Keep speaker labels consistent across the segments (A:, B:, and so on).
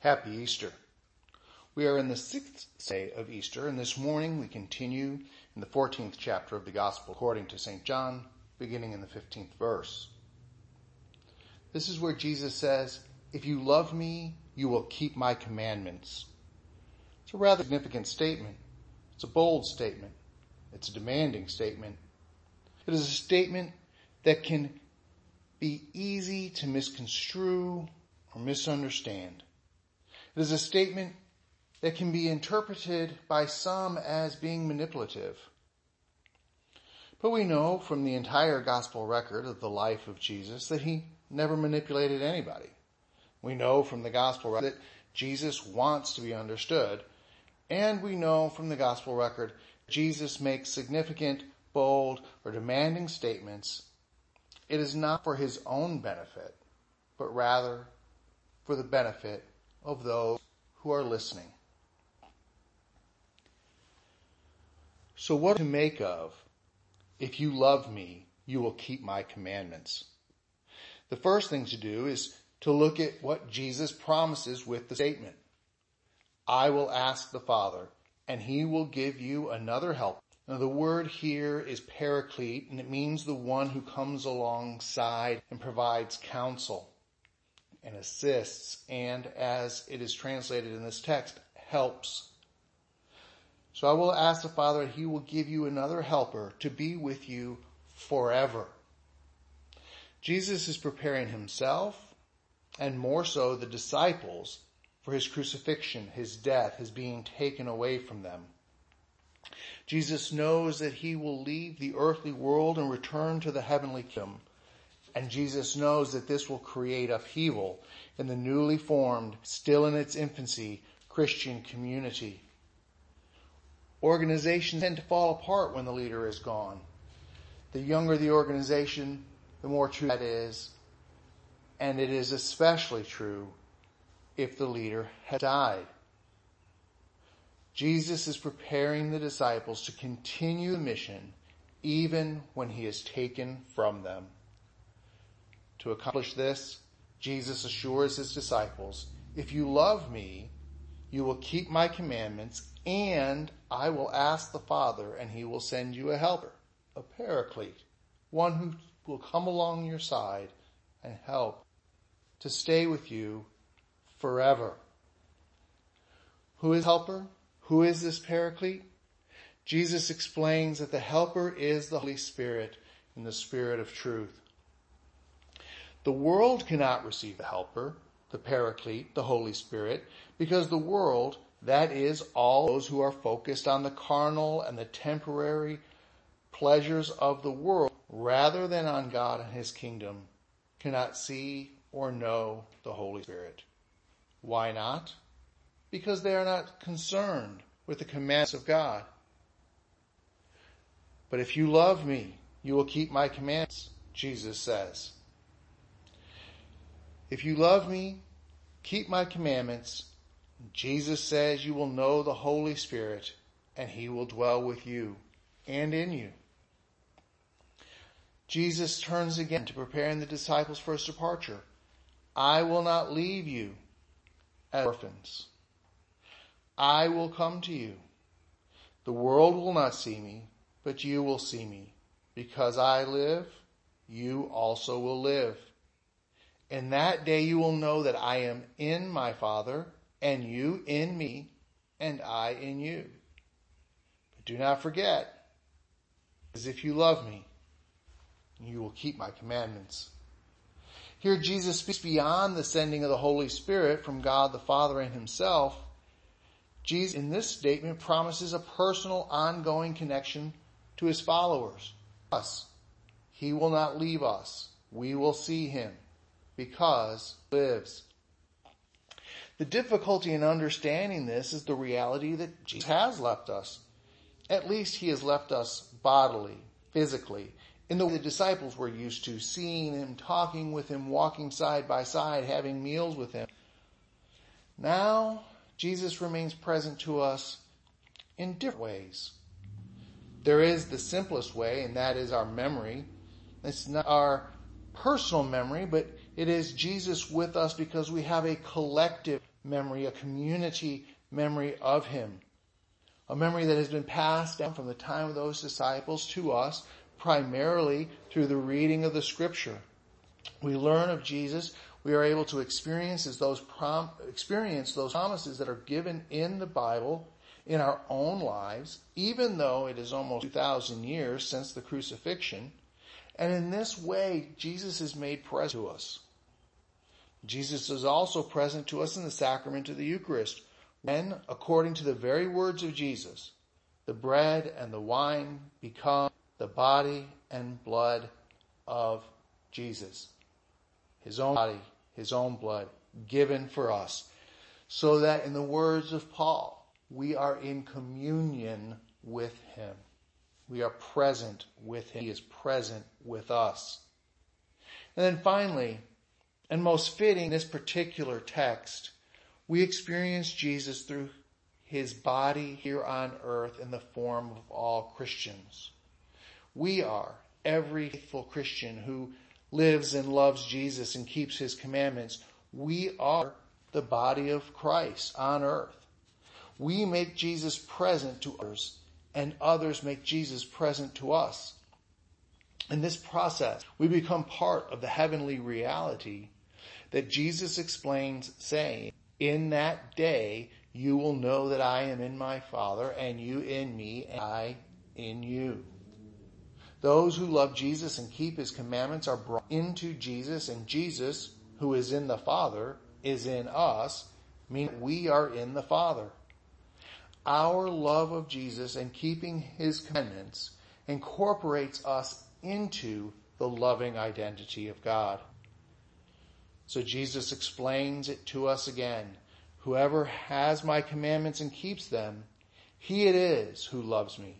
A: Happy Easter. We are in the sixth day of Easter, and this morning we continue in the 14th chapter of the Gospel according to St. John, beginning in the 15th verse. This is where Jesus says, If you love me, you will keep my commandments. It's a rather significant statement. It's a bold statement. It's a demanding statement. It is a statement that can be easy to misconstrue or misunderstand. It is a statement that can be interpreted by some as being manipulative. But we know from the entire gospel record of the life of Jesus that he never manipulated anybody. We know from the gospel record that Jesus wants to be understood, and we know from the gospel record Jesus makes significant, bold, or demanding statements. It is not for his own benefit, but rather for the benefit of those who are listening. So what to make of, if you love me, you will keep my commandments. The first thing to do is to look at what Jesus promises with the statement. I will ask the Father and he will give you another help. Now the word here is paraclete and it means the one who comes alongside and provides counsel and assists and as it is translated in this text, helps. So I will ask the Father and he will give you another helper to be with you forever. Jesus is preparing himself and more so the disciples for his crucifixion, his death, his being taken away from them. Jesus knows that he will leave the earthly world and return to the heavenly kingdom. And Jesus knows that this will create upheaval in the newly formed, still in its infancy, Christian community. Organizations tend to fall apart when the leader is gone. The younger the organization, the more true that is. And it is especially true if the leader has died. Jesus is preparing the disciples to continue the mission even when he is taken from them. To accomplish this, Jesus assures his disciples, if you love me, you will keep my commandments and I will ask the Father and he will send you a helper, a paraclete, one who will come along your side and help to stay with you forever. Who is helper? Who is this paraclete? Jesus explains that the helper is the Holy Spirit and the Spirit of truth. The world cannot receive the helper, the paraclete, the Holy Spirit, because the world, that is all those who are focused on the carnal and the temporary pleasures of the world rather than on God and His kingdom, cannot see or know the Holy Spirit. Why not? Because they are not concerned with the commands of God. But if you love me, you will keep my commands, Jesus says. If you love me, keep my commandments. Jesus says you will know the Holy Spirit and he will dwell with you and in you. Jesus turns again to preparing the disciples for his departure. I will not leave you as orphans. I will come to you. The world will not see me, but you will see me. Because I live, you also will live. In that day you will know that I am in my Father, and you in me, and I in you. But do not forget, as if you love me, you will keep my commandments. Here Jesus speaks beyond the sending of the Holy Spirit from God the Father and himself. Jesus in this statement promises a personal ongoing connection to his followers. Us. He will not leave us. We will see him because lives. The difficulty in understanding this is the reality that Jesus has left us. At least he has left us bodily, physically in the way the disciples were used to, seeing him, talking with him, walking side by side, having meals with him. Now, Jesus remains present to us in different ways. There is the simplest way, and that is our memory. It's not our personal memory, but it is Jesus with us because we have a collective memory, a community memory of him. A memory that has been passed down from the time of those disciples to us primarily through the reading of the scripture. We learn of Jesus. We are able to experience those prom- experience those promises that are given in the Bible in our own lives, even though it is almost 2,000 years since the crucifixion. And in this way, Jesus is made present to us. Jesus is also present to us in the sacrament of the Eucharist, when, according to the very words of Jesus, the bread and the wine become the body and blood of Jesus. His own body, his own blood given for us. So that in the words of Paul, we are in communion with him. We are present with him. He is present with us. And then finally, and most fitting this particular text, we experience Jesus through his body here on earth in the form of all Christians. We are every faithful Christian who lives and loves Jesus and keeps his commandments. We are the body of Christ on earth. We make Jesus present to others and others make Jesus present to us. In this process, we become part of the heavenly reality that Jesus explains saying, in that day you will know that I am in my Father and you in me and I in you. Those who love Jesus and keep his commandments are brought into Jesus and Jesus, who is in the Father, is in us, meaning we are in the Father. Our love of Jesus and keeping his commandments incorporates us into the loving identity of God. So Jesus explains it to us again. Whoever has my commandments and keeps them, he it is who loves me.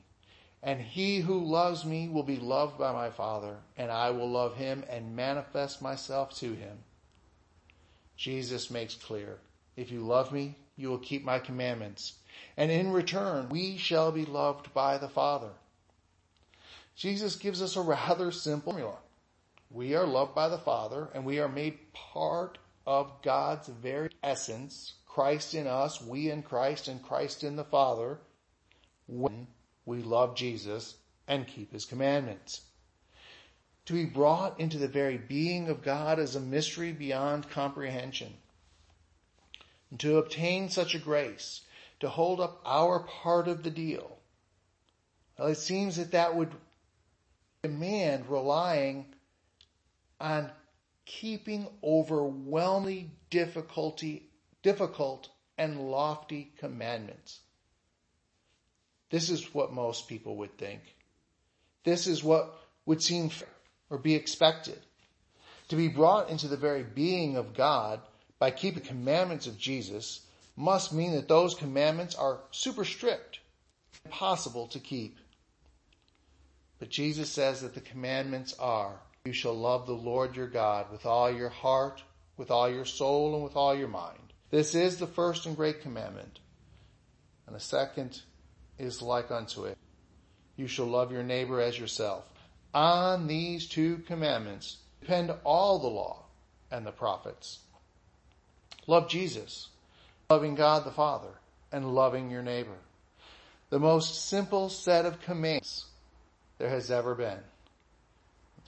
A: And he who loves me will be loved by my Father, and I will love him and manifest myself to him. Jesus makes clear, if you love me, you will keep my commandments. And in return, we shall be loved by the Father. Jesus gives us a rather simple formula. We are loved by the Father and we are made part of God's very essence. Christ in us, we in Christ and Christ in the Father when we love Jesus and keep his commandments. To be brought into the very being of God is a mystery beyond comprehension. And to obtain such a grace, to hold up our part of the deal, well, it seems that that would demand relying on keeping overwhelmingly difficulty, difficult and lofty commandments. This is what most people would think. This is what would seem fair or be expected. To be brought into the very being of God by keeping commandments of Jesus must mean that those commandments are super strict, impossible to keep. But Jesus says that the commandments are you shall love the Lord your God with all your heart, with all your soul, and with all your mind. This is the first and great commandment. And the second is like unto it. You shall love your neighbor as yourself. On these two commandments depend all the law and the prophets. Love Jesus, loving God the Father, and loving your neighbor. The most simple set of commands there has ever been.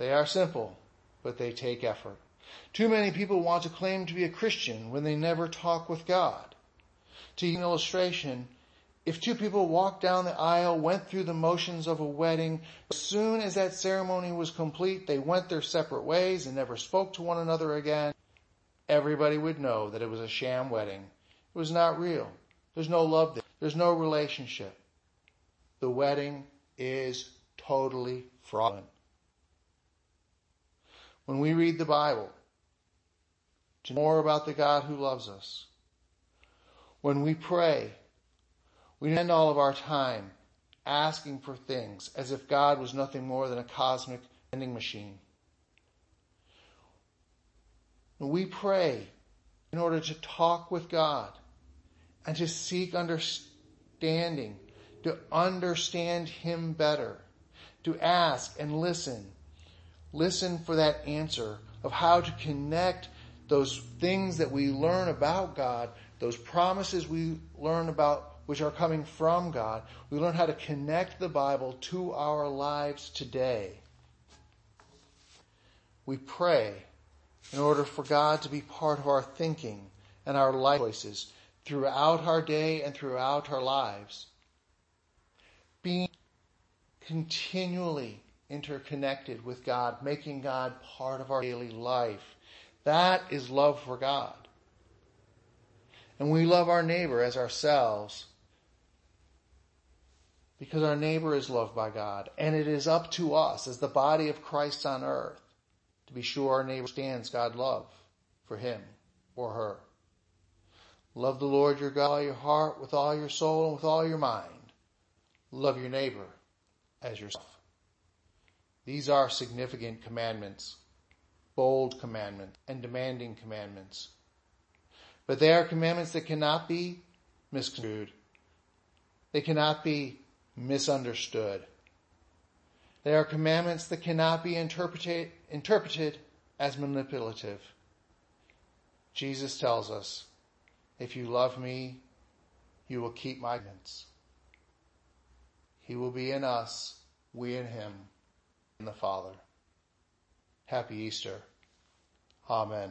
A: They are simple, but they take effort. Too many people want to claim to be a Christian when they never talk with God. To use an illustration, if two people walked down the aisle, went through the motions of a wedding, as soon as that ceremony was complete, they went their separate ways and never spoke to one another again, everybody would know that it was a sham wedding. It was not real. There's no love there. There's no relationship. The wedding is totally fraudulent when we read the Bible, to know more about the God who loves us. When we pray, we spend all of our time asking for things as if God was nothing more than a cosmic vending machine. We pray in order to talk with God and to seek understanding, to understand Him better, to ask and listen Listen for that answer of how to connect those things that we learn about God, those promises we learn about which are coming from God, we learn how to connect the Bible to our lives today. We pray in order for God to be part of our thinking and our life choices throughout our day and throughout our lives. Being continually interconnected with God, making God part of our daily life. That is love for God. And we love our neighbor as ourselves because our neighbor is loved by God. And it is up to us as the body of Christ on earth to be sure our neighbor stands God's love for him or her. Love the Lord your God with all your heart, with all your soul, and with all your mind. Love your neighbor as yourself. These are significant commandments, bold commandments, and demanding commandments. But they are commandments that cannot be misconstrued. They cannot be misunderstood. They are commandments that cannot be interpreted, interpreted as manipulative. Jesus tells us, if you love me, you will keep my commandments. He will be in us, we in him, in the Father. Happy Easter. Amen.